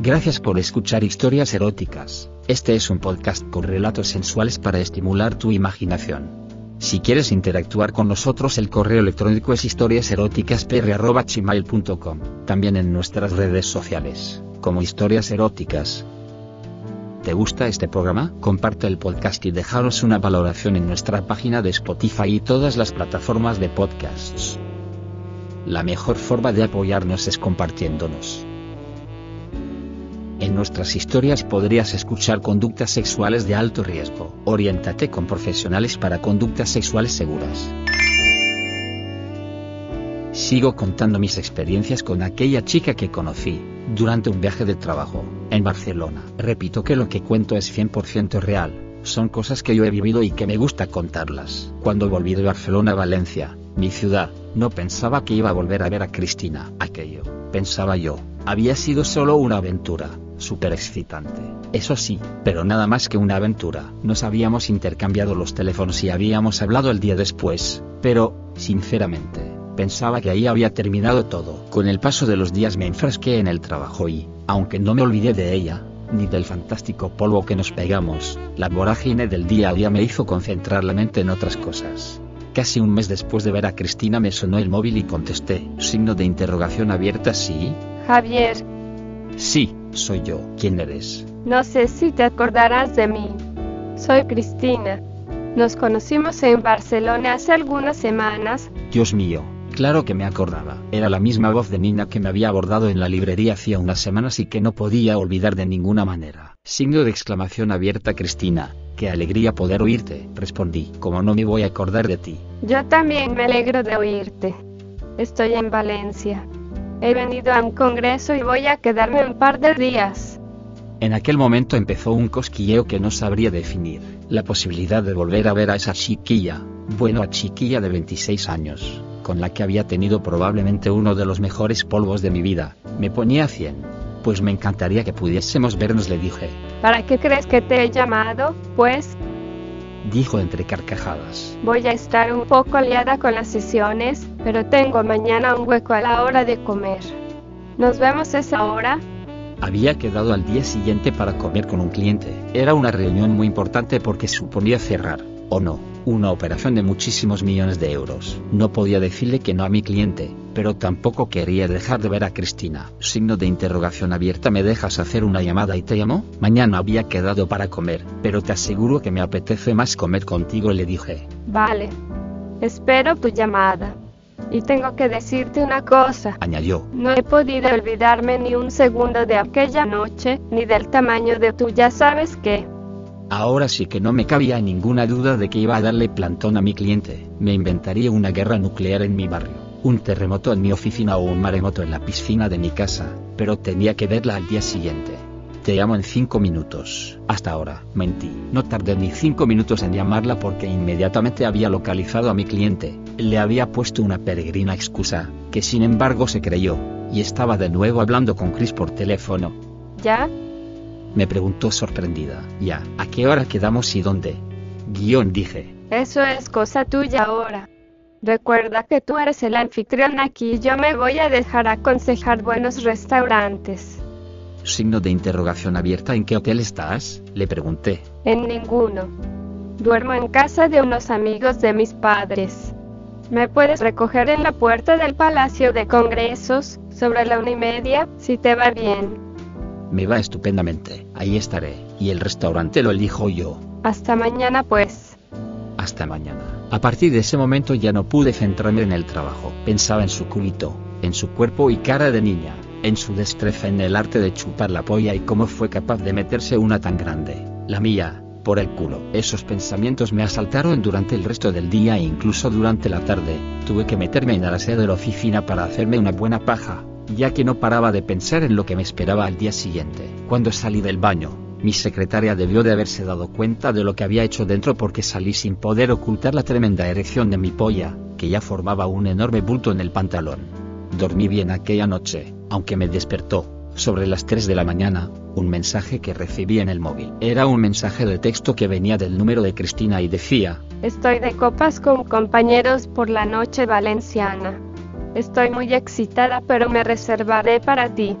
Gracias por escuchar historias eróticas. Este es un podcast con relatos sensuales para estimular tu imaginación. Si quieres interactuar con nosotros el correo electrónico es historiaseroticaspr.gmail.com, también en nuestras redes sociales, como historias eróticas. ¿Te gusta este programa? Comparte el podcast y dejaros una valoración en nuestra página de Spotify y todas las plataformas de podcasts. La mejor forma de apoyarnos es compartiéndonos. En nuestras historias podrías escuchar conductas sexuales de alto riesgo. Oriéntate con profesionales para conductas sexuales seguras. Sigo contando mis experiencias con aquella chica que conocí, durante un viaje de trabajo, en Barcelona. Repito que lo que cuento es 100% real, son cosas que yo he vivido y que me gusta contarlas. Cuando volví de Barcelona a Valencia, mi ciudad, no pensaba que iba a volver a ver a Cristina. Aquello, pensaba yo, había sido solo una aventura, súper excitante. Eso sí, pero nada más que una aventura. Nos habíamos intercambiado los teléfonos y habíamos hablado el día después, pero, sinceramente, pensaba que ahí había terminado todo. Con el paso de los días me enfrasqué en el trabajo y, aunque no me olvidé de ella, ni del fantástico polvo que nos pegamos, la vorágine del día a día me hizo concentrar la mente en otras cosas. Casi un mes después de ver a Cristina me sonó el móvil y contesté, signo de interrogación abierta, sí. Javier, Sí, soy yo. ¿Quién eres? no sé si te acordarás de mí. Soy Cristina. Nos conocimos en Barcelona hace algunas semanas. Dios mío, claro que me acordaba. Era la misma voz de Nina que me había abordado en la librería hacía unas semanas y que no podía olvidar de ninguna manera. Signo de exclamación abierta Cristina. Qué alegría poder oírte, respondí. Como no me voy a acordar de ti. Yo también me alegro de oírte. Estoy en Valencia. He venido a un congreso y voy a quedarme un par de días. En aquel momento empezó un cosquilleo que no sabría definir. La posibilidad de volver a ver a esa chiquilla, bueno a chiquilla de 26 años, con la que había tenido probablemente uno de los mejores polvos de mi vida, me ponía a 100. Pues me encantaría que pudiésemos vernos, le dije. ¿Para qué crees que te he llamado? Pues Dijo entre carcajadas. voy a estar un poco liada con las sesiones, pero tengo mañana un hueco a la hora de comer. ¿Nos vemos esa hora? Había quedado al día siguiente para comer con un cliente. Era una reunión muy importante porque suponía cerrar, o no, una operación de muchísimos millones de euros. No podía decirle que no a mi cliente, pero tampoco quería dejar de ver a Cristina. Signo de interrogación abierta, ¿me dejas hacer una llamada y te llamo? Mañana había quedado para comer, pero te aseguro que me apetece más comer contigo, le dije. Vale. Espero tu llamada. Y tengo que decirte una cosa. Añadió. No he podido olvidarme ni un segundo de aquella noche, ni del tamaño de tu ya sabes qué. Ahora sí que no me cabía ninguna duda de que iba a darle plantón a mi cliente. Me inventaría una guerra nuclear en mi barrio, un terremoto en mi oficina o un maremoto en la piscina de mi casa, pero tenía que verla al día siguiente. Te llamo en cinco minutos. Hasta ahora, mentí. No tardé ni cinco minutos en llamarla porque inmediatamente había localizado a mi cliente. Le había puesto una peregrina excusa, que sin embargo se creyó, y estaba de nuevo hablando con Chris por teléfono. ¿Ya? Me preguntó sorprendida. Ya, ¿a qué hora quedamos y dónde? Guión dije. Eso es cosa tuya ahora. Recuerda que tú eres el anfitrión aquí y yo me voy a dejar aconsejar buenos restaurantes. Signo de interrogación abierta. ¿En qué hotel estás? Le pregunté. En ninguno. Duermo en casa de unos amigos de mis padres. Me puedes recoger en la puerta del Palacio de Congresos, sobre la una y media, si te va bien. Me va estupendamente. Ahí estaré. Y el restaurante lo elijo yo. Hasta mañana pues. Hasta mañana. A partir de ese momento ya no pude centrarme en el trabajo. Pensaba en su culito, en su cuerpo y cara de niña, en su destreza en el arte de chupar la polla y cómo fue capaz de meterse una tan grande. La mía, por el culo. Esos pensamientos me asaltaron durante el resto del día e incluso durante la tarde. Tuve que meterme en el aseo de la oficina para hacerme una buena paja, ya que no paraba de pensar en lo que me esperaba al día siguiente. Cuando salí del baño, mi secretaria debió de haberse dado cuenta de lo que había hecho dentro porque salí sin poder ocultar la tremenda erección de mi polla, que ya formaba un enorme bulto en el pantalón. Dormí bien aquella noche, aunque me despertó, sobre las 3 de la mañana, un mensaje que recibí en el móvil. Era un mensaje de texto que venía del número de Cristina y decía, Estoy de copas con compañeros por la noche valenciana. Estoy muy excitada pero me reservaré para ti.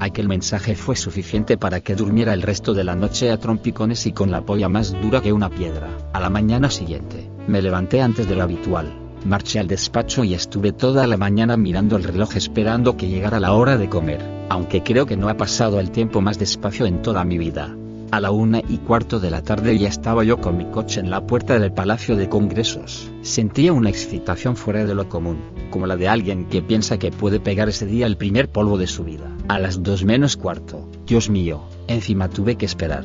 Aquel mensaje fue suficiente para que durmiera el resto de la noche a trompicones y con la polla más dura que una piedra. A la mañana siguiente, me levanté antes de lo habitual. Marché al despacho y estuve toda la mañana mirando el reloj esperando que llegara la hora de comer, aunque creo que no ha pasado el tiempo más despacio en toda mi vida. A la una y cuarto de la tarde ya estaba yo con mi coche en la puerta del Palacio de Congresos. Sentía una excitación fuera de lo común, como la de alguien que piensa que puede pegar ese día el primer polvo de su vida. A las dos menos cuarto, Dios mío, encima tuve que esperar.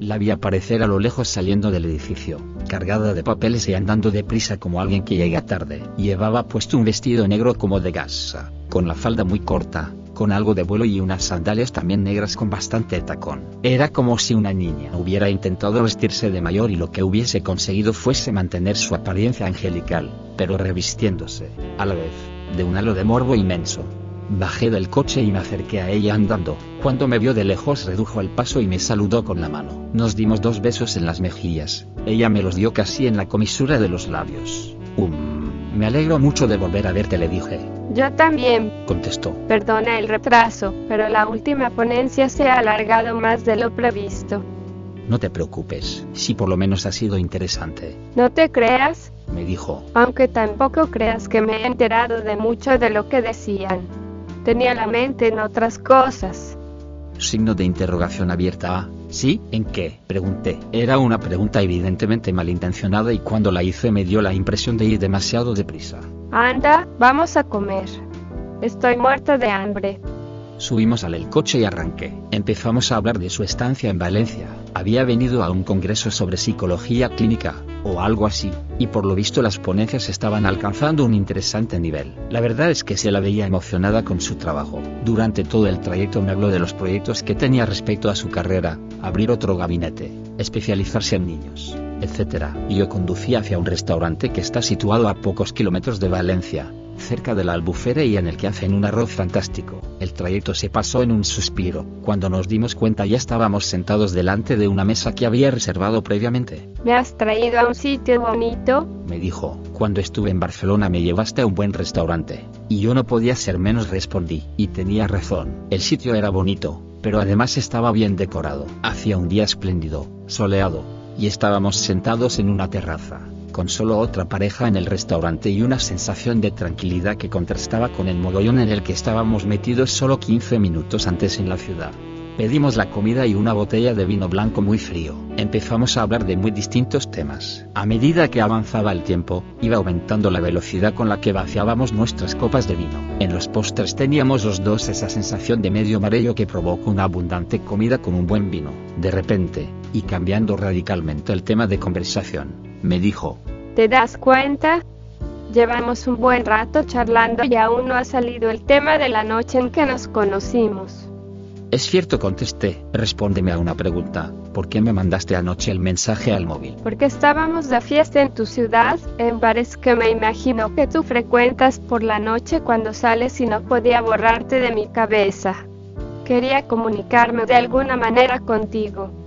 La vi aparecer a lo lejos saliendo del edificio, cargada de papeles y andando deprisa como alguien que llega tarde. Llevaba puesto un vestido negro como de gasa, con la falda muy corta, con algo de vuelo y unas sandalias también negras con bastante tacón. Era como si una niña hubiera intentado vestirse de mayor y lo que hubiese conseguido fuese mantener su apariencia angelical, pero revistiéndose, a la vez, de un halo de morbo inmenso. Bajé del coche y me acerqué a ella andando. Cuando me vio de lejos redujo el paso y me saludó con la mano. Nos dimos dos besos en las mejillas. Ella me los dio casi en la comisura de los labios. Um, me alegro mucho de volver a verte, le dije. Yo también, Contestó. perdona el retraso, pero la última ponencia se ha alargado más de lo previsto. No te preocupes, si por lo menos ha sido interesante, No te creas, me dijo. aunque tampoco creas que me he enterado de mucho de lo que decían. Tenía la mente en otras cosas. Signo de interrogación abierta. ¿Sí? ¿En qué? Pregunté. Era una pregunta evidentemente malintencionada y cuando la hice me dio la impresión de ir demasiado deprisa. Anda, vamos a comer. Estoy muerta de hambre. Subimos al el coche y arranqué. Empezamos a hablar de su estancia en Valencia. Había venido a un congreso sobre psicología clínica, o algo así, y por lo visto las ponencias estaban alcanzando un interesante nivel. La verdad es que se la veía emocionada con su trabajo. Durante todo el trayecto me habló de los proyectos que tenía respecto a su carrera, abrir otro gabinete, especializarse en niños, etc. Yo conducía hacia un restaurante que está situado a pocos kilómetros de Valencia, cerca de la albufera y en el que hacen un arroz fantástico. El trayecto se pasó en un suspiro. Cuando nos dimos cuenta ya estábamos sentados delante de una mesa que había reservado previamente. ¿Me has traído a un sitio bonito? Me dijo, cuando estuve en Barcelona me llevaste a un buen restaurante. Y yo no podía ser menos respondí, y tenía razón. El sitio era bonito, pero además estaba bien decorado. Hacía un día espléndido, soleado, y estábamos sentados en una terraza con solo otra pareja en el restaurante y una sensación de tranquilidad que contrastaba con el mogollón en el que estábamos metidos solo 15 minutos antes en la ciudad. Pedimos la comida y una botella de vino blanco muy frío. Empezamos a hablar de muy distintos temas. A medida que avanzaba el tiempo, iba aumentando la velocidad con la que vaciábamos nuestras copas de vino. En los postres teníamos los dos esa sensación de medio marello que provoca una abundante comida con un buen vino. De repente, y cambiando radicalmente el tema de conversación, me dijo, ¿Te das cuenta? Llevamos un buen rato charlando y aún no ha salido el tema de la noche en que nos conocimos. Es cierto, contesté. Respóndeme a una pregunta. ¿Por qué me mandaste anoche el mensaje al móvil? Porque estábamos de fiesta en tu ciudad, en bares que me imagino que tú frecuentas por la noche cuando sales y no podía borrarte de mi cabeza. Quería comunicarme de alguna manera contigo.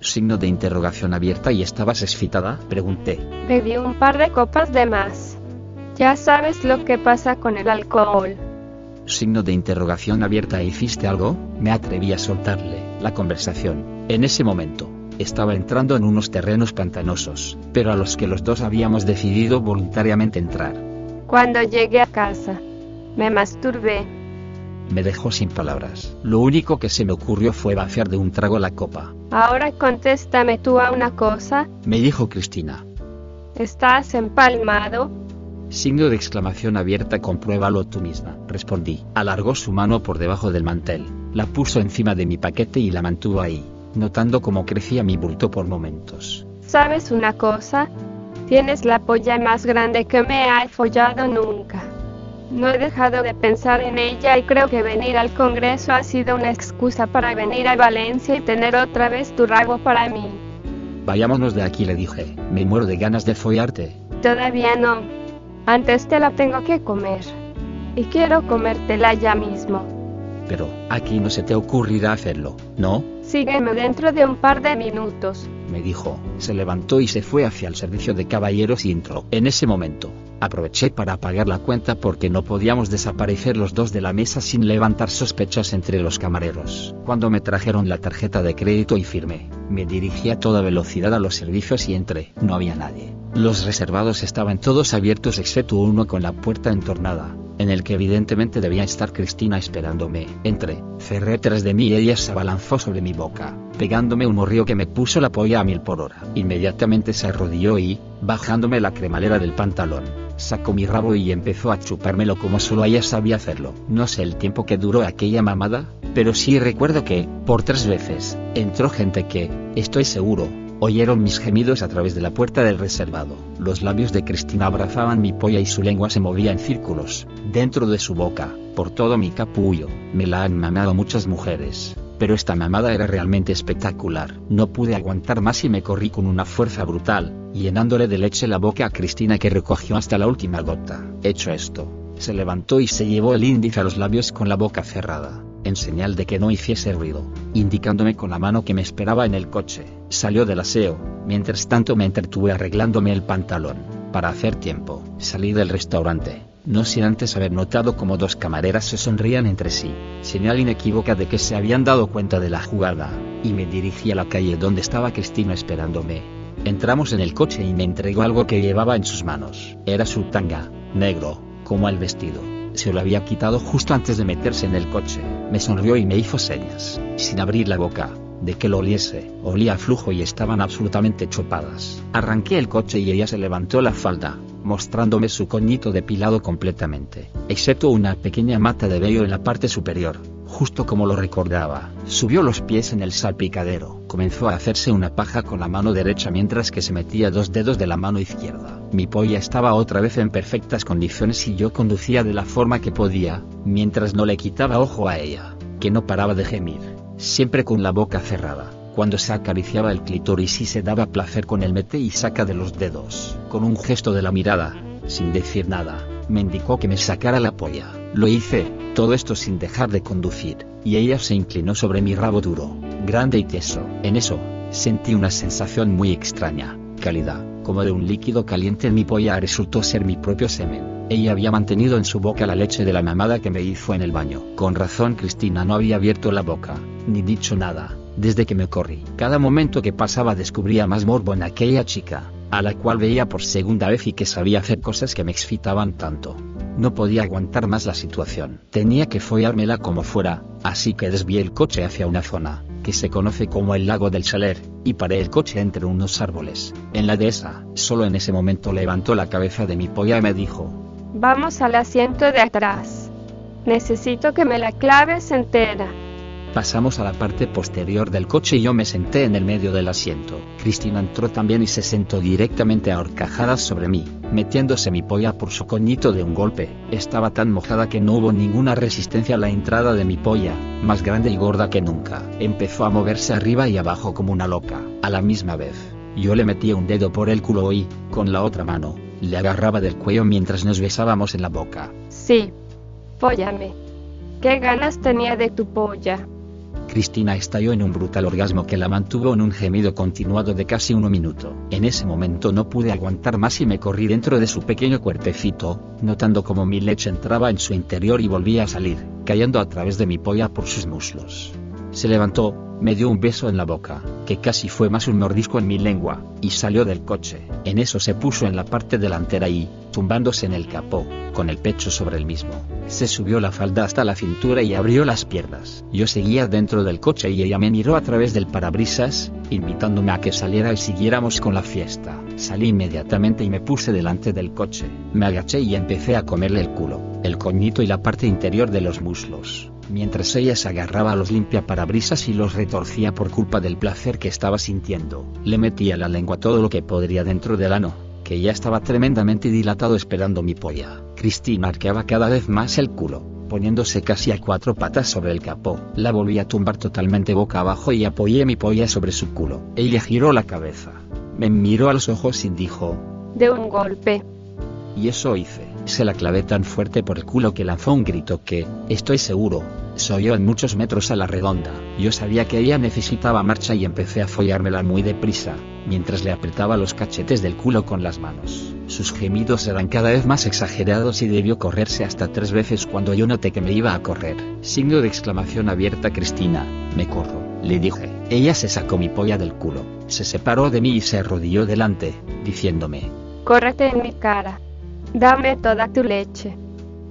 Signo de interrogación abierta y estabas excitada, pregunté. Bebí un par de copas de más. Ya sabes lo que pasa con el alcohol. Signo de interrogación abierta. ¿Hiciste algo? Me atreví a soltarle la conversación. En ese momento, estaba entrando en unos terrenos pantanosos, pero a los que los dos habíamos decidido voluntariamente entrar. Cuando llegué a casa, me masturbé. Me dejó sin palabras. Lo único que se me ocurrió fue vaciar de un trago la copa. Ahora contéstame tú a una cosa. Me dijo Cristina. ¿Estás empalmado? Signo de exclamación abierta, compruébalo tú misma, respondí. Alargó su mano por debajo del mantel, la puso encima de mi paquete y la mantuvo ahí, notando cómo crecía mi bulto por momentos. ¿Sabes una cosa? Tienes la polla más grande que me ha follado nunca. No he dejado de pensar en ella y creo que venir al Congreso ha sido una excusa para venir a Valencia y tener otra vez tu rabo para mí. Vayámonos de aquí, le dije. Me muero de ganas de follarte. Todavía no. Antes te la tengo que comer. Y quiero comértela ya mismo. Pero, aquí no se te ocurrirá hacerlo, ¿no? Sígueme dentro de un par de minutos. Me dijo. Se levantó y se fue hacia el servicio de caballeros y entró. En ese momento, Aproveché para pagar la cuenta porque no podíamos desaparecer los dos de la mesa sin levantar sospechas entre los camareros. Cuando me trajeron la tarjeta de crédito y firmé, me dirigí a toda velocidad a los servicios y entré. No había nadie. Los reservados estaban todos abiertos excepto uno con la puerta entornada, en el que evidentemente debía estar Cristina esperándome. Entré, cerré tras de mí y ella se abalanzó sobre mi boca, pegándome un morrío que me puso la polla a mil por hora. Inmediatamente se arrodilló y, bajándome la cremalera del pantalón, sacó mi rabo y empezó a chupármelo como solo ella sabía hacerlo. No sé el tiempo que duró aquella mamada, pero sí recuerdo que, por tres veces, entró gente que, estoy seguro, oyeron mis gemidos a través de la puerta del reservado. Los labios de Cristina abrazaban mi polla y su lengua se movía en círculos, dentro de su boca, por todo mi capullo. Me la han mamado muchas mujeres, pero esta mamada era realmente espectacular. No pude aguantar más y me corrí con una fuerza brutal, llenándole de leche la boca a Cristina que recogió hasta la última gota. Hecho esto, se levantó y se llevó el índice a los labios con la boca cerrada, en señal de que no hiciese ruido, indicándome con la mano que me esperaba en el coche. Salió del aseo, mientras tanto me entretuve arreglándome el pantalón. Para hacer tiempo, salí del restaurante, no sin antes haber notado como dos camareras se sonrían entre sí, señal inequívoca de que se habían dado cuenta de la jugada, y me dirigí a la calle donde estaba Cristina esperándome. Entramos en el coche y me entregó algo que llevaba en sus manos. Era su tanga, negro, como el vestido. Se lo había quitado justo antes de meterse en el coche. Me sonrió y me hizo señas, sin abrir la boca, de que lo oliese. Olía a flujo y estaban absolutamente chupadas. Arranqué el coche y ella se levantó la falda, mostrándome su coñito depilado completamente, excepto una pequeña mata de vello en la parte superior, justo como lo recordaba. Subió los pies en el salpicadero. Comenzó a hacerse una paja con la mano derecha mientras que se metía dos dedos de la mano izquierda. Mi polla estaba otra vez en perfectas condiciones y yo conducía de la forma que podía, mientras no le quitaba ojo a ella, que no paraba de gemir, siempre con la boca cerrada cuando se acariciaba el clítoris y se daba placer con el mete y saca de los dedos. Con un gesto de la mirada, sin decir nada, me indicó que me sacara la polla. Lo hice, todo esto sin dejar de conducir, y ella se inclinó sobre mi rabo duro, grande y teso. En eso, sentí una sensación muy extraña, cálida, como de un líquido caliente en mi polla resultó ser mi propio semen. Ella había mantenido en su boca la leche de la mamada que me hizo en el baño. Con razón Cristina no había abierto la boca, ni dicho nada, desde que me corrí. Cada momento que pasaba descubría más morbo en aquella chica, a la cual veía por segunda vez y que sabía hacer cosas que me excitaban tanto. No podía aguantar más la situación. Tenía que follármela como fuera, así que desvié el coche hacia una zona, que se conoce como el lago del Saler, y paré el coche entre unos árboles. En la dehesa, solo en ese momento levantó la cabeza de mi polla y me dijo, Vamos al asiento de atrás. Necesito que me la claves entera. Pasamos a la parte posterior del coche y yo me senté en el medio del asiento. Cristina entró también y se sentó directamente a horcajadas sobre mí, metiéndose mi polla por su coñito de un golpe. Estaba tan mojada que no hubo ninguna resistencia a la entrada de mi polla, más grande y gorda que nunca. Empezó a moverse arriba y abajo como una loca. A la misma vez, yo le metía un dedo por el culo y, con la otra mano, le agarraba del cuello mientras nos besábamos en la boca. Sí. Póllame. ¿Qué ganas tenía de tu polla? Cristina estalló en un brutal orgasmo que la mantuvo en un gemido continuado de casi un minuto. En ese momento no pude aguantar más y me corrí dentro de su pequeño cuerpecito, notando como mi leche entraba en su interior y volvía a salir, cayendo a través de mi polla por sus muslos. Se levantó, me dio un beso en la boca, que casi fue más un mordisco en mi lengua, y salió del coche. En eso se puso en la parte delantera y, tumbándose en el capó, con el pecho sobre el mismo, se subió la falda hasta la cintura y abrió las piernas. Yo seguía dentro del coche y ella me miró a través del parabrisas, invitándome a que saliera y siguiéramos con la fiesta. Salí inmediatamente y me puse delante del coche. Me agaché y empecé a comerle el culo, el coñito y la parte interior de los muslos mientras ella se agarraba a los limpiaparabrisas y los retorcía por culpa del placer que estaba sintiendo. Le metía la lengua todo lo que podría dentro del ano, que ya estaba tremendamente dilatado esperando mi polla. Cristina arqueaba cada vez más el culo, poniéndose casi a cuatro patas sobre el capó. La volví a tumbar totalmente boca abajo y apoyé mi polla sobre su culo. Ella giró la cabeza, me miró a los ojos y dijo, De un golpe. Y eso hice. Se la clavé tan fuerte por el culo que lanzó un grito que, estoy seguro, se oyó en muchos metros a la redonda. Yo sabía que ella necesitaba marcha y empecé a follármela muy deprisa, mientras le apretaba los cachetes del culo con las manos. Sus gemidos eran cada vez más exagerados y debió correrse hasta tres veces cuando yo noté que me iba a correr. Signo de exclamación abierta Cristina, me corro, le dije. Ella se sacó mi polla del culo, se separó de mí y se arrodilló delante, diciéndome, Córrete en mi cara. Dame toda tu leche.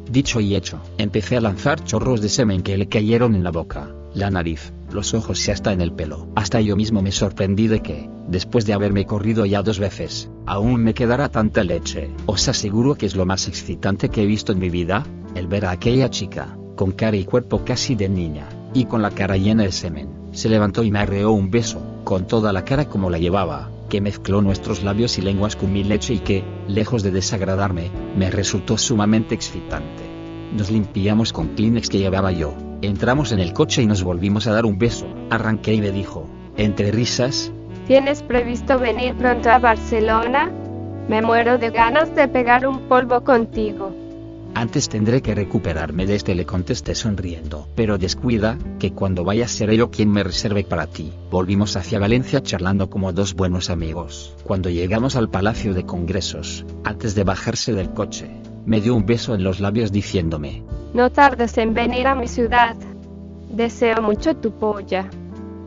Dicho y hecho, empecé a lanzar chorros de semen que le cayeron en la boca, la nariz, los ojos y hasta en el pelo. Hasta yo mismo me sorprendí de que, después de haberme corrido ya dos veces, aún me quedara tanta leche. Os aseguro que es lo más excitante que he visto en mi vida, el ver a aquella chica, con cara y cuerpo casi de niña, y con la cara llena de semen. Se levantó y me arreó un beso, con toda la cara como la llevaba, que mezcló nuestros labios y lenguas con mi leche y que, lejos de desagradarme, me resultó sumamente excitante. Nos limpiamos con Kleenex que llevaba yo, entramos en el coche y nos volvimos a dar un beso. Arranqué y me dijo, entre risas, ¿Tienes previsto venir pronto a Barcelona? Me muero de ganas de pegar un polvo contigo. Antes tendré que recuperarme de este le contesté sonriendo. Pero descuida, que cuando vaya seré yo quien me reserve para ti. Volvimos hacia Valencia charlando como dos buenos amigos. Cuando llegamos al Palacio de Congresos, antes de bajarse del coche, me dio un beso en los labios diciéndome, No tardes en venir a mi ciudad. Deseo mucho tu polla.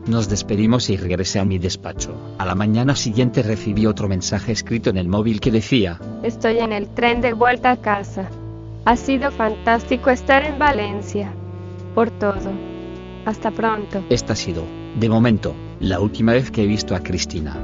Nos despedimos y regresé a mi despacho. A la mañana siguiente recibí otro mensaje escrito en el móvil que decía, Estoy en el tren de vuelta a casa. Ha sido fantástico estar en Valencia. Por todo. Hasta pronto. esta ha sido, de momento, la última vez que he visto a Cristina.